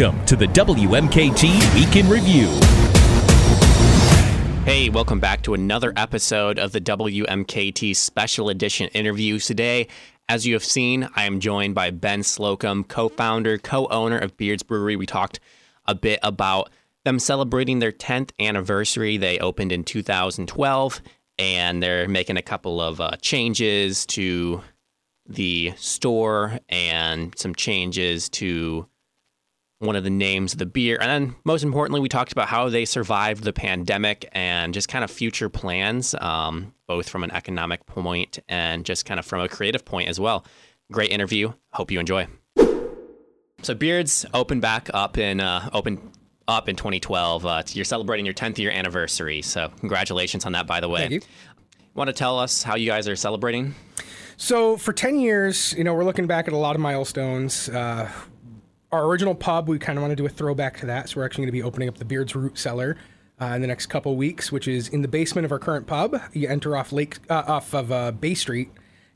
Welcome to the WMKT Week in Review. Hey, welcome back to another episode of the WMKT Special Edition interviews. Today, as you have seen, I am joined by Ben Slocum, co founder, co owner of Beards Brewery. We talked a bit about them celebrating their 10th anniversary. They opened in 2012 and they're making a couple of uh, changes to the store and some changes to one of the names of the beer. And then, most importantly, we talked about how they survived the pandemic and just kind of future plans, um, both from an economic point and just kind of from a creative point as well. Great interview. Hope you enjoy. So, Beards opened back up in uh, open up in 2012. Uh, you're celebrating your 10th year anniversary. So, congratulations on that, by the way. Thank you. Want to tell us how you guys are celebrating? So for 10 years, you know, we're looking back at a lot of milestones. Uh, our original pub, we kind of want to do a throwback to that. So we're actually going to be opening up the Beard's Root Cellar uh, in the next couple weeks, which is in the basement of our current pub. You enter off Lake uh, off of uh, Bay Street,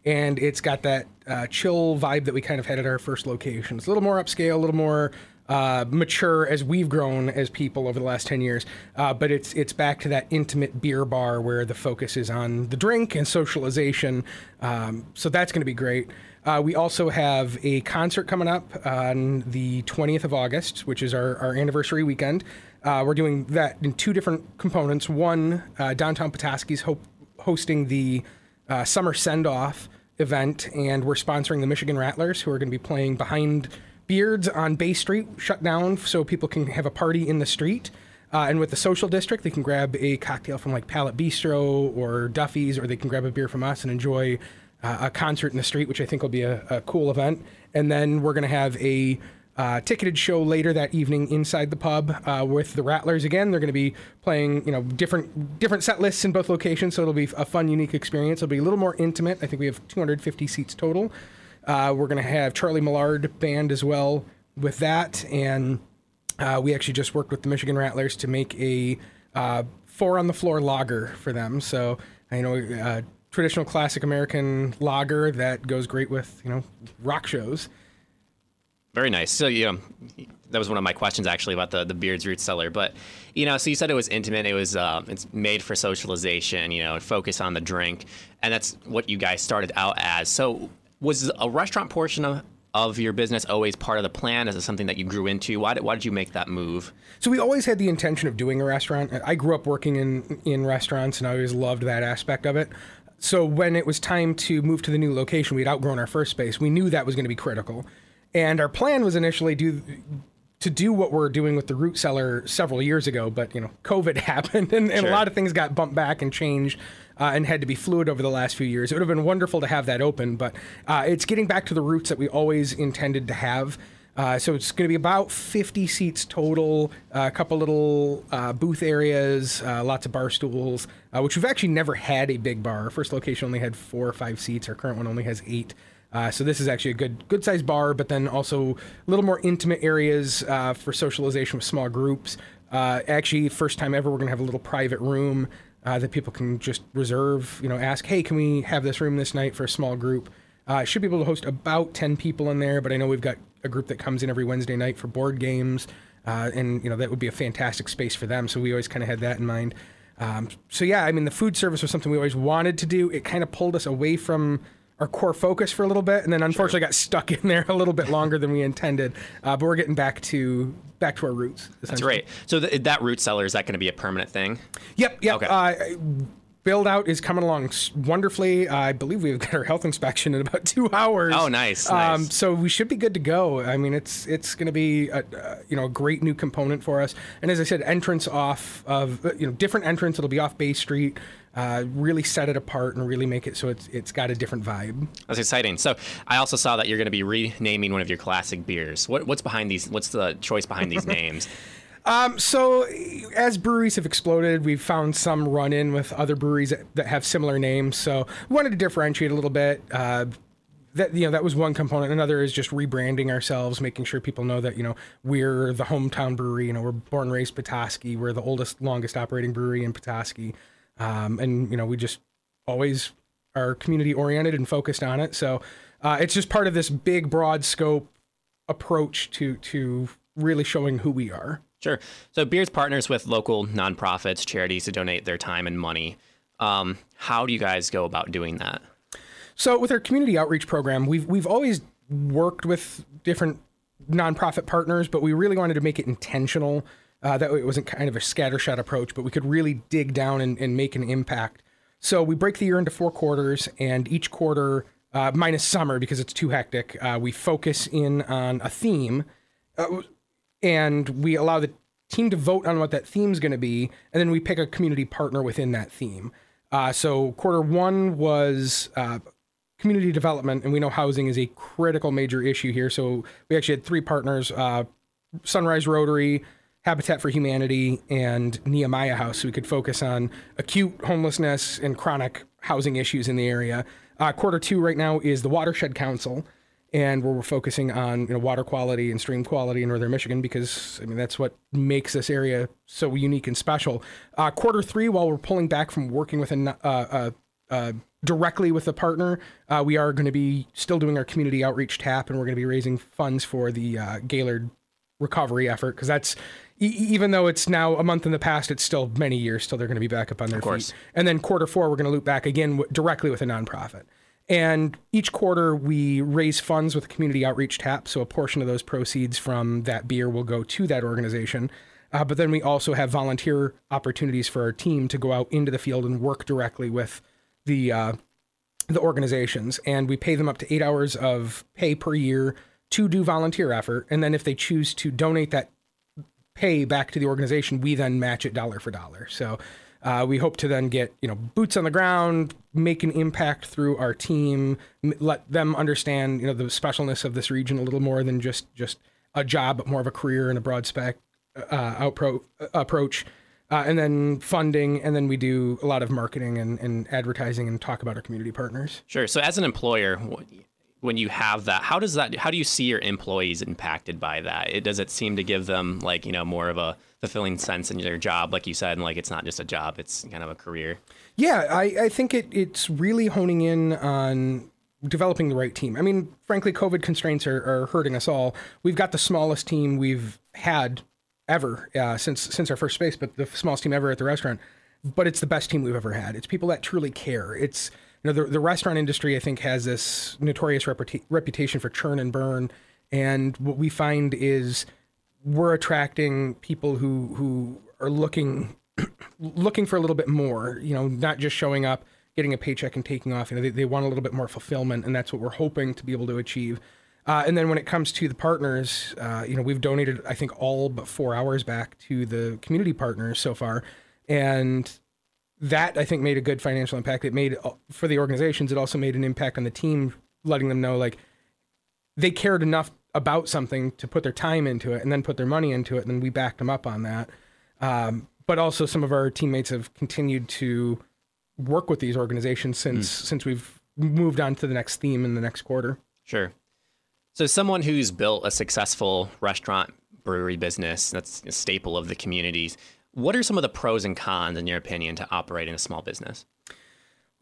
and it's got that uh, chill vibe that we kind of had at our first location. It's a little more upscale, a little more uh, mature as we've grown as people over the last 10 years. Uh, but it's it's back to that intimate beer bar where the focus is on the drink and socialization. Um, so that's going to be great. Uh, we also have a concert coming up on the 20th of August, which is our, our anniversary weekend. Uh, we're doing that in two different components. One, uh, downtown Petoskey's ho- hosting the uh, summer send off event, and we're sponsoring the Michigan Rattlers, who are going to be playing behind Beards on Bay Street shut down so people can have a party in the street. Uh, and with the social district, they can grab a cocktail from like Palette Bistro or Duffy's, or they can grab a beer from us and enjoy uh, a concert in the street, which I think will be a, a cool event. And then we're going to have a uh, ticketed show later that evening inside the pub uh, with the Rattlers again. They're going to be playing, you know, different different set lists in both locations, so it'll be a fun, unique experience. It'll be a little more intimate. I think we have 250 seats total. Uh, we're going to have Charlie Millard band as well with that, and uh, we actually just worked with the Michigan Rattlers to make a uh, four on the floor lager for them. So I know uh, traditional classic American lager that goes great with you know rock shows. Very nice. So, you know, that was one of my questions actually about the, the Beard's Root Cellar. But, you know, so you said it was intimate. It was, uh, it's made for socialization, you know, focus on the drink. And that's what you guys started out as. So, was a restaurant portion of, of your business always part of the plan? Is it something that you grew into? Why did, why did you make that move? So we always had the intention of doing a restaurant. I grew up working in in restaurants, and I always loved that aspect of it. So when it was time to move to the new location, we'd outgrown our first space. We knew that was going to be critical, and our plan was initially do to do what we're doing with the root cellar several years ago. But you know, COVID happened, and, and Sure. a lot of things got bumped back and changed. Uh, and had to be fluid over the last few years. It would have been wonderful to have that open, but uh, it's getting back to the roots that we always intended to have. Uh, so it's going to be about 50 seats total, uh, a couple little uh, booth areas, uh, lots of bar stools, uh, which we've actually never had a big bar. Our first location only had four or five seats. Our current one only has eight. Uh, so this is actually a good good sized bar, but then also a little more intimate areas for socialization with small groups. Actually, first time ever, we're going to have a little private room that people can just reserve. You know, ask, hey, can we have this room this night for a small group? Uh, should be able to host about 10 people in there, but I know we've got a group that comes in every Wednesday night for board games, uh, and you know that would be a fantastic space for them. So we always kind of had that in mind. Um, so yeah, I mean the food service was something we always wanted to do. It kind of pulled us away from our core focus for a little bit, and then unfortunately got stuck in there a little bit longer than we intended. Uh, but we're getting back to back to our roots. That's great. So th- that root cellar, is that going to be a permanent thing? Yep, yep. Okay. Uh, build out is coming along wonderfully. I believe we've got our health inspection in about two hours. Oh, nice, Um, nice. so we should be good to go. I mean, it's it's going to be a, uh, you know a great new component for us. And as I said, entrance off of uh, you know different entrance. It'll be off Bay Street. Uh, really set it apart and really make it so it's it's got a different vibe. That's exciting. So I also saw that you're going to be renaming one of your classic beers. What, what's behind these? What's the choice behind these names? Um, so as breweries have exploded, we've found some run in with other breweries that, that have similar names. So we wanted to differentiate a little bit. Uh, that you know that was one component. Another is just rebranding ourselves, making sure people know that you know we're the hometown brewery. You know we're born raised Petoskey. We're the oldest, longest operating brewery in Petoskey, um, and you know we just always are community oriented and focused on it. So uh, it's just part of this big, broad scope approach to to really showing who we are. Sure. So Beards partners with local nonprofits, charities to donate their time and money. Um, how do you guys go about doing that? So with our community outreach program, we've we've always worked with different nonprofit partners, but we really wanted to make it intentional. Uh, that way it wasn't kind of a scattershot approach, but we could really dig down and, and make an impact. So we break the year into four quarters, and each quarter, uh, minus summer because it's too hectic, uh, we focus in on a theme, uh, and we allow the team to vote on what that theme is going to be, and then we pick a community partner within that theme. Uh, so quarter one was uh, community development, and we know housing is a critical major issue here. So we actually had three partners: uh, Sunrise Rotary, Habitat for Humanity, and Nehemiah House. So we could focus on acute homelessness and chronic housing issues in the area. Uh, quarter two right now is the Watershed Council, and where we're focusing on you know water quality and stream quality in northern Michigan because I mean that's what makes this area so unique and special. Uh, quarter three, while we're pulling back from working with a uh, uh, uh, directly with a partner, uh, we are going to be still doing our community outreach tap, and we're going to be raising funds for the uh, Gaylord recovery effort because that's even though it's now a month in the past, it's still many years till they're going to be back up on their feet. And then quarter four, we're going to loop back again w- directly with a nonprofit. And each quarter, we raise funds with a community outreach tap. So a portion of those proceeds from that beer will go to that organization. Uh, but then we also have volunteer opportunities for our team to go out into the field and work directly with the uh, the organizations, and we pay them up to eight hours of pay per year to do volunteer effort. And then if they choose to donate that pay back to the organization, we then match it dollar for dollar. So uh, we hope to then get you know boots on the ground, make an impact through our team, m- let them understand you know the specialness of this region a little more than just just a job, but more of a career and a broad spec uh, outpro- approach. Uh, and then funding, and then we do a lot of marketing and, and advertising and talk about our community partners. Sure. So as an employer, when you have that, how does that? How do you see your employees impacted by that? It, does it seem to give them like you know more of a fulfilling sense in their job, like you said, and like it's not just a job; it's kind of a career. Yeah, I, I think it, it's really honing in on developing the right team. I mean, frankly, COVID constraints are, are hurting us all. We've got the smallest team we've had ever uh, since since our first space, but the smallest team ever at the restaurant. But it's the best team we've ever had. It's people that truly care. It's know the the restaurant industry I think has this notorious reputa- reputation for churn and burn, and what we find is we're attracting people who who are looking looking for a little bit more. You know, not just showing up, getting a paycheck, and taking off. You know, they, they want a little bit more fulfillment, and that's what we're hoping to be able to achieve. Uh, and then when it comes to the partners, uh, you know, we've donated, I think, all but four hours back to the community partners so far. And that, I think, made a good financial impact. It made, uh, for the organizations, it also made an impact on the team, letting them know, like, they cared enough about something to put their time into it and then put their money into it. And then we backed them up on that. Um, but also, some of our teammates have continued to work with these organizations since since we've moved on to the next theme in the next quarter. Sure. So, someone who's built a successful restaurant brewery business that's a staple of the communities. What are some of the pros and cons, in your opinion, to operating a small business?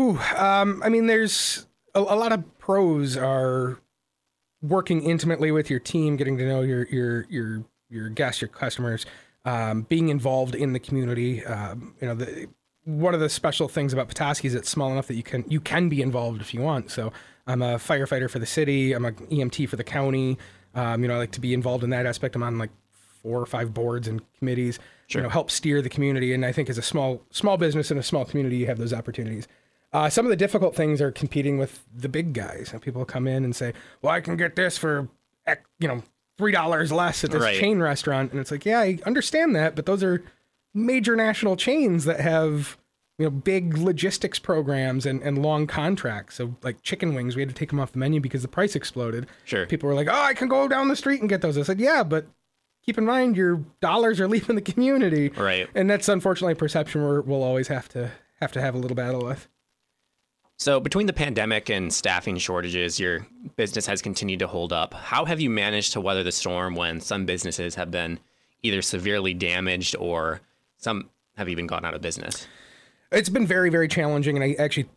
Ooh, um, I mean, there's a, a lot of pros are working intimately with your team, getting to know your your your your guests, your customers, um, being involved in the community. Um, you know, the, one of the special things about Petoskey is it's small enough that you can you can be involved if you want. So I'm a firefighter for the city. I'm a EMT for the county. Um, you know, I like to be involved in that aspect. I'm on like four or five boards and committees. You know, help steer the community. And I think as a small small business in a small community, you have those opportunities. Uh, some of the difficult things are competing with the big guys. And people come in and say, "Well, I can get this for, you know, three dollars less at this Right. chain restaurant," and it's like, yeah, I understand that, but those are major national chains that have you know big logistics programs and, and long contracts. So like chicken wings, we had to take them off the menu because the price exploded. Sure. People were like, "Oh, I can go down the street and get those." I said, "Yeah, but." Keep in mind, your dollars are leaving the community, Right. And that's unfortunately a perception we're, we'll always have to have to have a little battle with. So, between the pandemic and staffing shortages, your business has continued to hold up. How have you managed to weather the storm when some businesses have been either severely damaged or some have even gone out of business? It's been very, very challenging, and I actually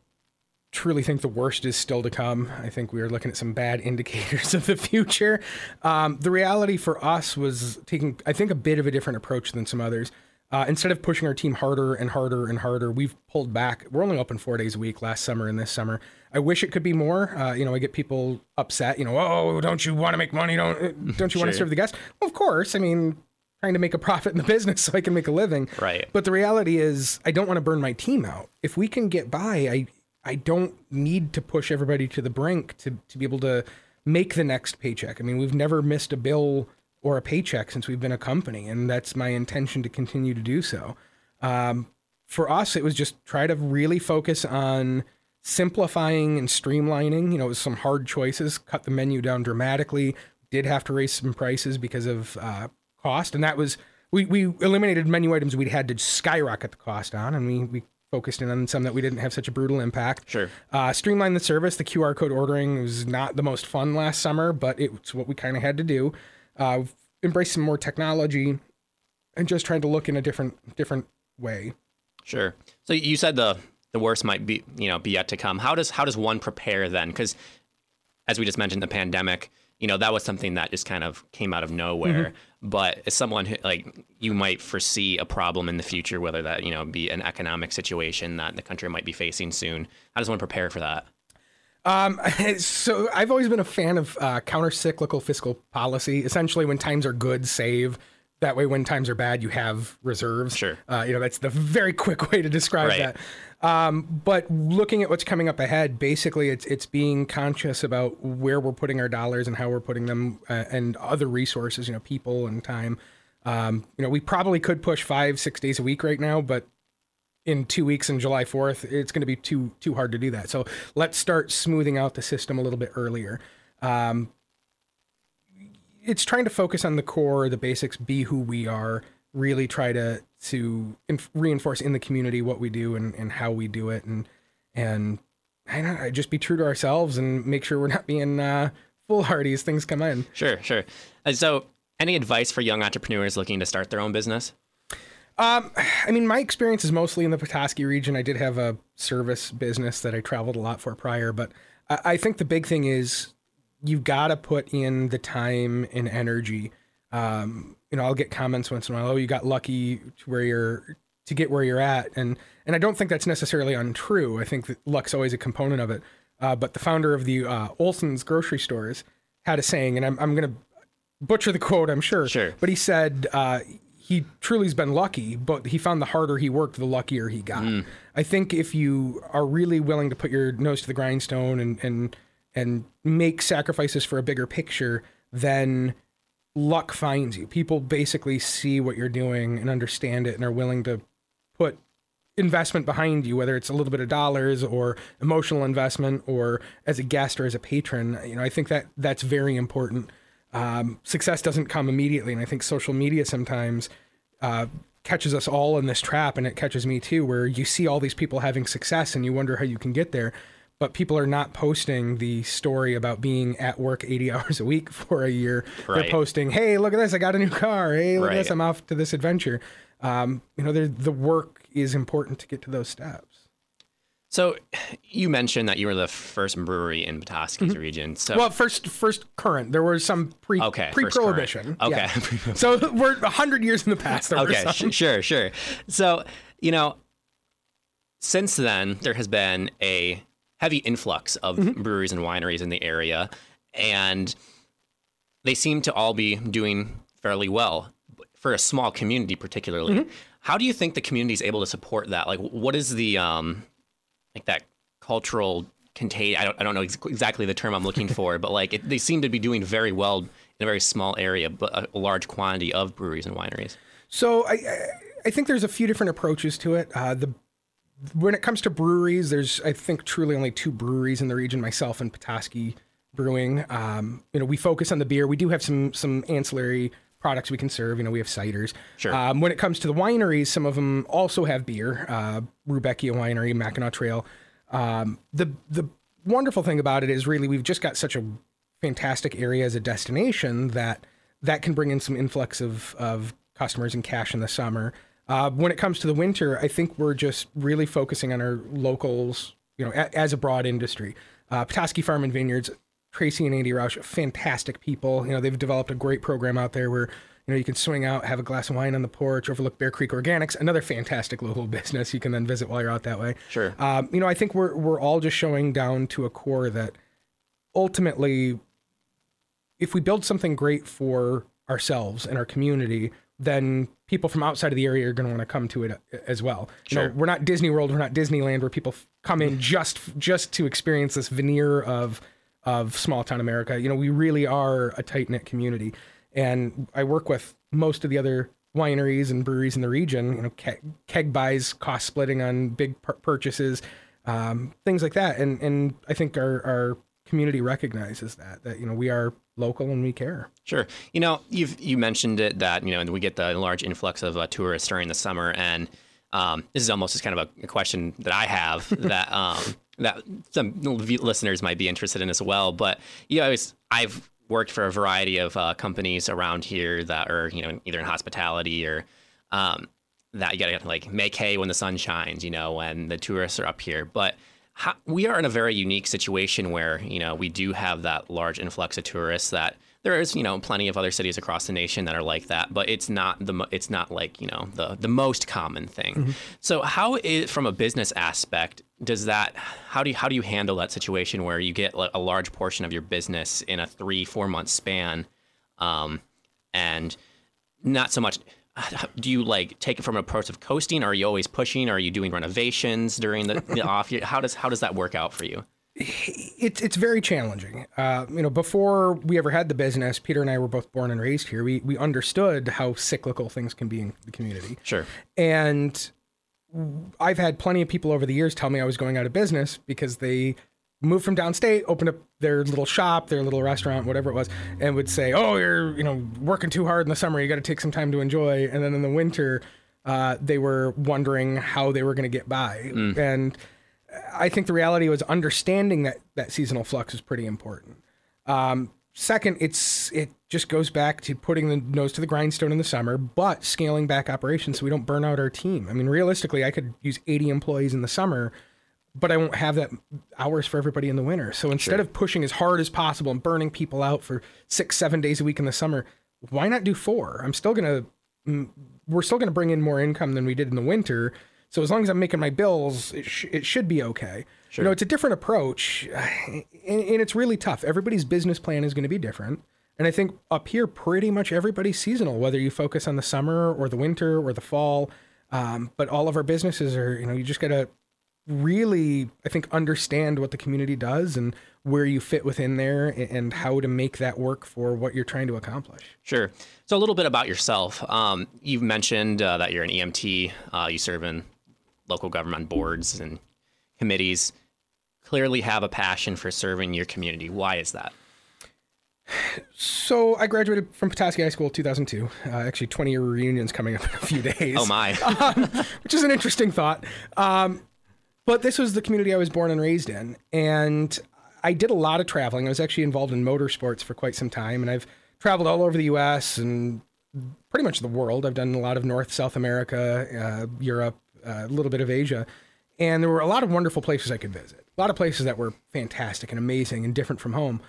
truly think the worst is still to come. I think we are looking at some bad indicators of the future. Um, the reality for us was taking, I think, a bit of a different approach than some others. Uh, instead of pushing our team harder and harder and harder, we've pulled back. We're only open four days a week last summer and this summer. I wish it could be more. Uh, you know, I get people upset. You know, oh, don't you want to make money? Don't uh, don't you want to serve the guests? Well, of course. I mean, trying to make a profit in the business so I can make a living. Right. But the reality is, I don't want to burn my team out. If we can get by, I I don't need to push everybody to the brink to to be able to make the next paycheck. I mean, we've never missed a bill or a paycheck since we've been a company, and that's my intention to continue to do so. Um, for us, it was just try to really focus on simplifying and streamlining. You know, it was some hard choices, cut the menu down dramatically, did have to raise some prices because of uh, cost, and that was we we eliminated menu items we'd had to skyrocket the cost on, and we we focused in on some that we didn't have such a brutal impact. Sure. Uh, streamline the service. The QR code ordering was not the most fun last summer, but it's what we kind of had to do. Uh, embrace some more technology, and just trying to look in a different different way. Sure. So you said the the worst might be you know be yet to come. How does how does one prepare then? Because as we just mentioned, the pandemic, you know, that was something that just kind of came out of nowhere. But as someone who like you might foresee a problem in the future, whether that you know be an economic situation that the country might be facing soon. How does one prepare for that? Um, so I've always been a fan of uh, counter-cyclical fiscal policy. Essentially, when times are good, save. That way, when times are bad, you have reserves. Sure. Uh, you know, that's the very quick way to describe Right. that. Um, but looking at what's coming up ahead, basically, it's it's being conscious about where we're putting our dollars and how we're putting them, uh, and other resources. You know, people and time. Um, you know, we probably could push five, six days a week right now, but in two weeks on July 4th, it's going to be too too hard to do that. So let's start smoothing out the system a little bit earlier. Um, it's trying to focus on the core, the basics, be who we are, really try to to inf- reinforce in the community what we do and, and how we do it, and and I don't know, just be true to ourselves and make sure we're not being uh, foolhardy as things come in. Sure, sure. Uh, so, any advice for young entrepreneurs looking to start their own business? I mean, my experience is mostly in the Petoskey region. I did have a service business that I traveled a lot for prior, but I, I think the big thing is you've got to put in the time and energy. Um, you know, I'll get comments once in a while. Oh, you got lucky to where you're to get where you're at, and and I don't think that's necessarily untrue. I think that luck's always a component of it. Uh, but the founder of the uh, Oleson's grocery stores had a saying, and I'm I'm gonna butcher the quote, I'm sure. Sure. But he said uh, he truly's been lucky, but he found the harder he worked, the luckier he got. I think if you are really willing to put your nose to the grindstone and and and make sacrifices for a bigger picture, then luck finds you. People basically see what you're doing and understand it and are willing to put investment behind you, whether it's a little bit of dollars or emotional investment or as a guest or as a patron. You know, I think that that's very important. Um, success doesn't come immediately, and I think social media sometimes uh, catches us all in this trap, and it catches me too, where you see all these people having success and you wonder how you can get there. But people are not posting the story about being at work 80 hours a week for a year. Right. They're posting, "Hey, look at this! I got a new car. Hey, look at this! I'm off to this adventure." Um, you know, the work is important to get to those steps. So, you mentioned that you were the first brewery in Petoskey's region. So, Well, first, first current. There was some pre Okay, pre-prohibition. current. Yeah. Okay. so we're hundred years in the past. Okay, sure, sure. So, you know, since then, there has been a heavy influx of Mm-hmm. breweries and wineries in the area, and they seem to all be doing fairly well for a small community, particularly. Mm-hmm. How do you think the community is able to support that? Like, what is the um, like that cultural contagion? I don't, I don't know ex- exactly the term I'm looking for, but like, it, they seem to be doing very well in a very small area, but a, a large quantity of breweries and wineries. So I, I- I think there's a few different approaches to it. Uh, the when it comes to breweries, there's I think truly only two breweries in the region. Myself and Petoskey Brewing. Um, you know, we focus on the beer. We do have some some ancillary products we can serve. You know, we have ciders. Sure. Um, when it comes to the wineries, some of them also have beer. Uh, Rubeckia Winery, Mackinaw Trail. Um, the the wonderful thing about it is really we've just got such a fantastic area as a destination that that can bring in some influx of of customers and cash in the summer. Uh, when it comes to the winter, I think we're just really focusing on our locals you know, a, as a broad industry. Uh, Petoskey Farm and Vineyards, Tracy and Andy Roush, fantastic people. You know, they've developed a great program out there where you know you can swing out, have a glass of wine on the porch, overlook Bear Creek Organics, another fantastic local business you can then visit while you're out that way. Sure. Um, you know, I think we're we're all just showing down to a core that ultimately, if we build something great for ourselves and our community, then people from outside of the area are going to want to come to it as well. You Sure. know, we're not Disney World, we're not Disneyland, where people come in just just to experience this veneer of of small town America. You know, we really are a tight knit community, and I work with most of the other wineries and breweries in the region. You know, keg, keg buys, cost splitting on big pur- purchases, um, things like that, and and I think our our community recognizes that that you know we are local and we care. Sure. You know, you've you mentioned it that you know, and we get the large influx of uh, tourists during the summer, and um, this is almost just kind of a, a question that I have that um, that some listeners might be interested in as well. But you know, I was, I've worked for a variety of uh, companies around here that are you know either in hospitality or um, that you gotta like make hay when the sun shines, you know, when the tourists are up here. But how, we are in a very unique situation where you know we do have that large influx of tourists that there is you know plenty of other cities across the nation that are like that but it's not the it's not like you know the the most common thing. So how is from a business aspect does that how do you how do you handle that situation where you get like, a large portion of your business in a three four month span um, and not so much do you like take it from an approach of coasting or are you always pushing are you doing renovations during the, the off year how does how does that work out for you it's it's very challenging. Uh, you know, before we ever had the business, Peter and I were both born and raised here. We we understood how cyclical things can be in the community. sure And I've had plenty of people over the years tell me I was going out of business because they moved from downstate, opened up their little shop, their little restaurant, whatever it was, and would say, "Oh, you're you know working too hard in the summer. You got to take some time to enjoy." And then in the winter, uh, they were wondering how they were going to get by. And I think the reality was understanding that that seasonal flux is pretty important. Um, second, it's it just goes back to putting the nose to the grindstone in the summer, but scaling back operations so we don't burn out our team. I mean, realistically, I could use 80 employees in the summer, but I won't have that hours for everybody in the winter. So instead of pushing as hard as possible and burning people out for six, seven days a week in the summer, why not do four? I'm still gonna mm, we're still gonna bring in more income than we did in the winter. So as long as I'm making my bills, it, sh- it should be okay. You know, it's a different approach, and, and it's really tough. Everybody's business plan is going to be different. And I think up here, pretty much everybody's seasonal, whether you focus on the summer or the winter or the fall. Um, but all of our businesses are, you know, you just got to really, I think, understand what the community does and where you fit within there and how to make that work for what you're trying to accomplish. Sure. So a little bit about yourself. Um, you've mentioned uh, that you're an EMT. Uh, you serve in local government boards and committees. Clearly, have a passion for serving your community. Why is that? So I graduated from Petoskey High School in 2002. Uh, actually, 20 year reunion's coming up in a few days. Oh my! which is an interesting thought. Um, but this was the community I was born and raised in, and I did a lot of traveling. I was actually involved in motorsports for quite some time, and I've traveled all over the U.S. and pretty much the world. I've done a lot of North, South America, uh, Europe, uh, a little bit of Asia, and there were a lot of wonderful places I could visit. A lot of places that were fantastic and amazing and different from home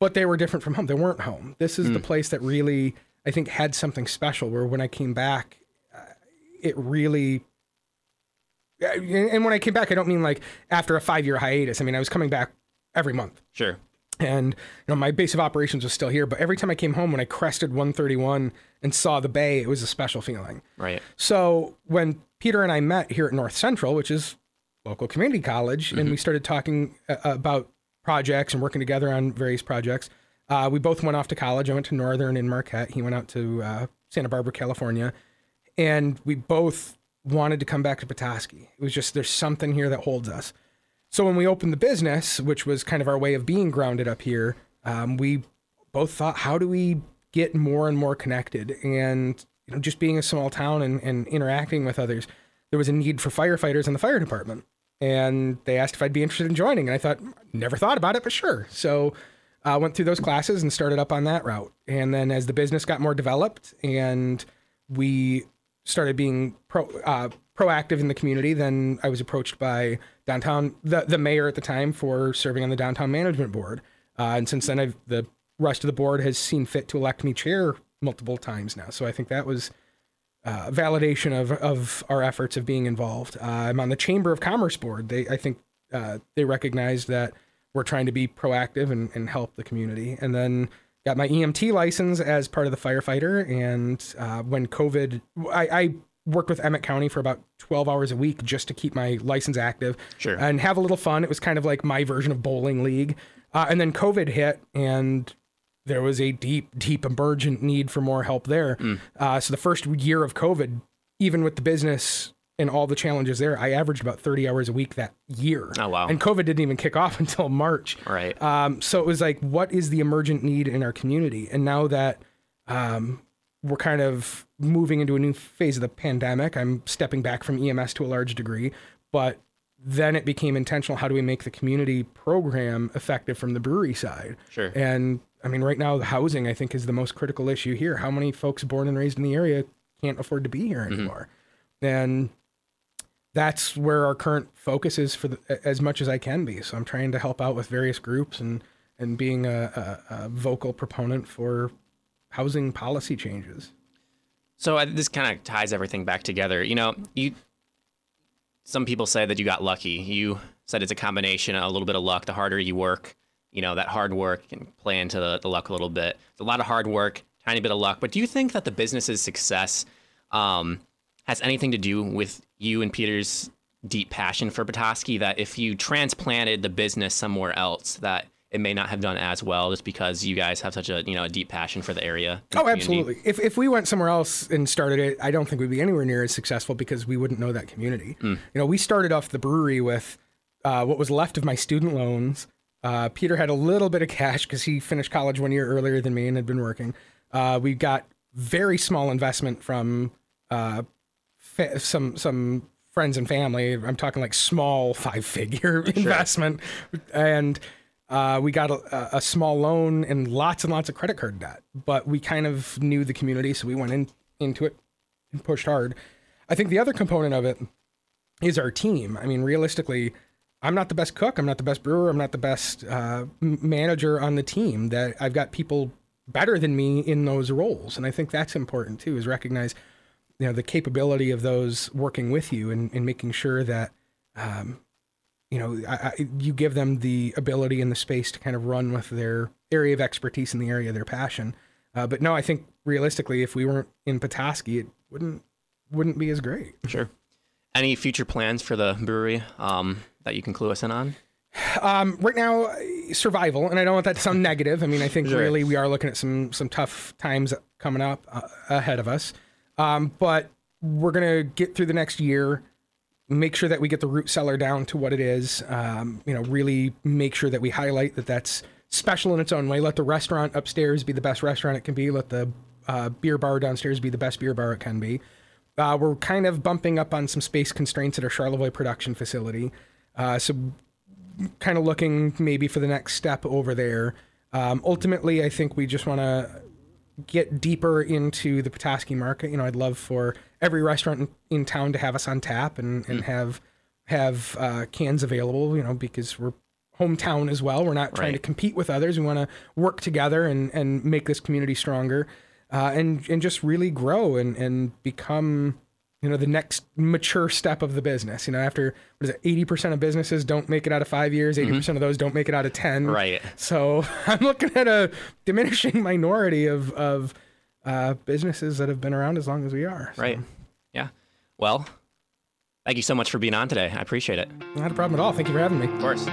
but they were different from home. They weren't home. This is the place that really, I think, had something special. Where when I came back, uh, it really. And when I came back, I don't mean like after a five year hiatus. I mean, I was coming back every month. Sure. And you know, my base of operations was still here. But every time I came home, when I crested 131 and saw the bay, it was a special feeling. Right. So when Peter and I met here at North Central, which is local community college, and we started talking uh, about projects and working together on various projects, uh, we both went off to college. I went to Northern in Marquette. He went out to uh, Santa Barbara, California, and we both wanted to come back to Petoskey. It was just there's something here that holds us. So when we opened the business, which was kind of our way of being grounded up here, um, we both thought, how do we get more and more connected? And you know, just being a small town and, and interacting with others, there was a need for firefighters in the fire department. And they asked if I'd be interested in joining, and I thought, never thought about it, but sure. So I uh, went through those classes and started up on that route. And then as the business got more developed and we started being pro, uh, proactive in the community, then I was approached by downtown the the mayor at the time for serving on the downtown management board, uh, and since then I've the rest of the board has seen fit to elect me chair multiple times now. So I think that was uh, validation of of our efforts of being involved. Uh, I'm on the Chamber of Commerce board. They I think uh, they recognized that we're trying to be proactive and, and help the community. And then got my EMT license as part of the firefighter. And uh, when COVID, I, I worked with Emmet County for about 12 hours a week just to keep my license active Sure. and have a little fun. It was kind of like my version of bowling league. Uh, and then COVID hit, and there was a deep, deep emergent need for more help there. Uh, so the first year of COVID, even with the business and all the challenges there, I averaged about 30 hours a week that year. Oh, wow. And COVID didn't even kick off until March. Right. Um, so it was like, what is the emergent need in our community? And now that um, we're kind of moving into a new phase of the pandemic, I'm stepping back from EMS to a large degree, but then it became intentional. How do we make the community program effective from the brewery side? Sure. And I mean, right now, the housing I think is the most critical issue here. How many folks born and raised in the area can't afford to be here anymore? And that's where our current focus is for the, as much as I can be. So I'm trying to help out with various groups and and being a, a, a vocal proponent for housing policy changes. So uh, this kind of ties everything back together. You know, you. Some people say that you got lucky. You said it's a combination, a little bit of luck. The harder you work, you know, that hard work can play into the, the luck a little bit. It's a lot of hard work, tiny bit of luck. But do you think that the business's success um, has anything to do with you and Peter's deep passion for Petoskey? That if you transplanted the business somewhere else, that it may not have done as well, just because you guys have such a you know a deep passion for the area. Oh, community? absolutely. If, if we went somewhere else and started it, I don't think we'd be anywhere near as successful because we wouldn't know that community. You know, we started off the brewery with uh, what was left of my student loans. Uh, Peter had a little bit of cash because he finished college one year earlier than me and had been working. Uh, we got very small investment from uh, fa- some some friends and family. I'm talking like small five figure investment, and uh, we got a, a small loan and lots and lots of credit card debt. But we kind of knew the community, so we went in into it and pushed hard. I think the other component of it is our team. I mean, realistically, I'm not the best cook. I'm not the best brewer. I'm not the best uh, manager on the team. That I've got people better than me in those roles, and I think that's important too. Is recognize, you know, the capability of those working with you and, and making sure that, um, you know, I, I, you give them the ability and the space to kind of run with their area of expertise in the area of their passion. Uh, but no, I think realistically, if we weren't in Petoskey, it wouldn't wouldn't be as great. Sure. Any future plans for the brewery um, that you can clue us in on? Um, right now, survival, and I don't want that to sound negative. I mean, I think Sure. really we are looking at some some tough times coming up uh, ahead of us. Um, but we're gonna get through the next year, make sure that we get the root cellar down to what it is. Um, you know, really make sure that we highlight that that's special in its own way. Let the restaurant upstairs be the best restaurant it can be. Let the uh, beer bar downstairs be the best beer bar it can be. Uh, we're kind of bumping up on some space constraints at our Charlevoix production facility. Uh, so kind of looking maybe for the next step over there. Um, ultimately, I think we just want to get deeper into the Petoskey market. You know, I'd love for every restaurant in, in town to have us on tap and, and have have uh, cans available. You know, because we're hometown as well. We're not trying to compete with others. We want to work together and and make this community stronger, uh, and and just really grow and and become you know the next mature step of the business you know after what is it 80% of businesses don't make it out of five years 80% of those don't make it out of 10 Mm-hmm. Right. so i'm looking at a diminishing minority of of uh, businesses that have been around as long as we are So, Right. Yeah. Well, thank you so much for being on today. I appreciate it. not a problem at all thank you for having me Of course.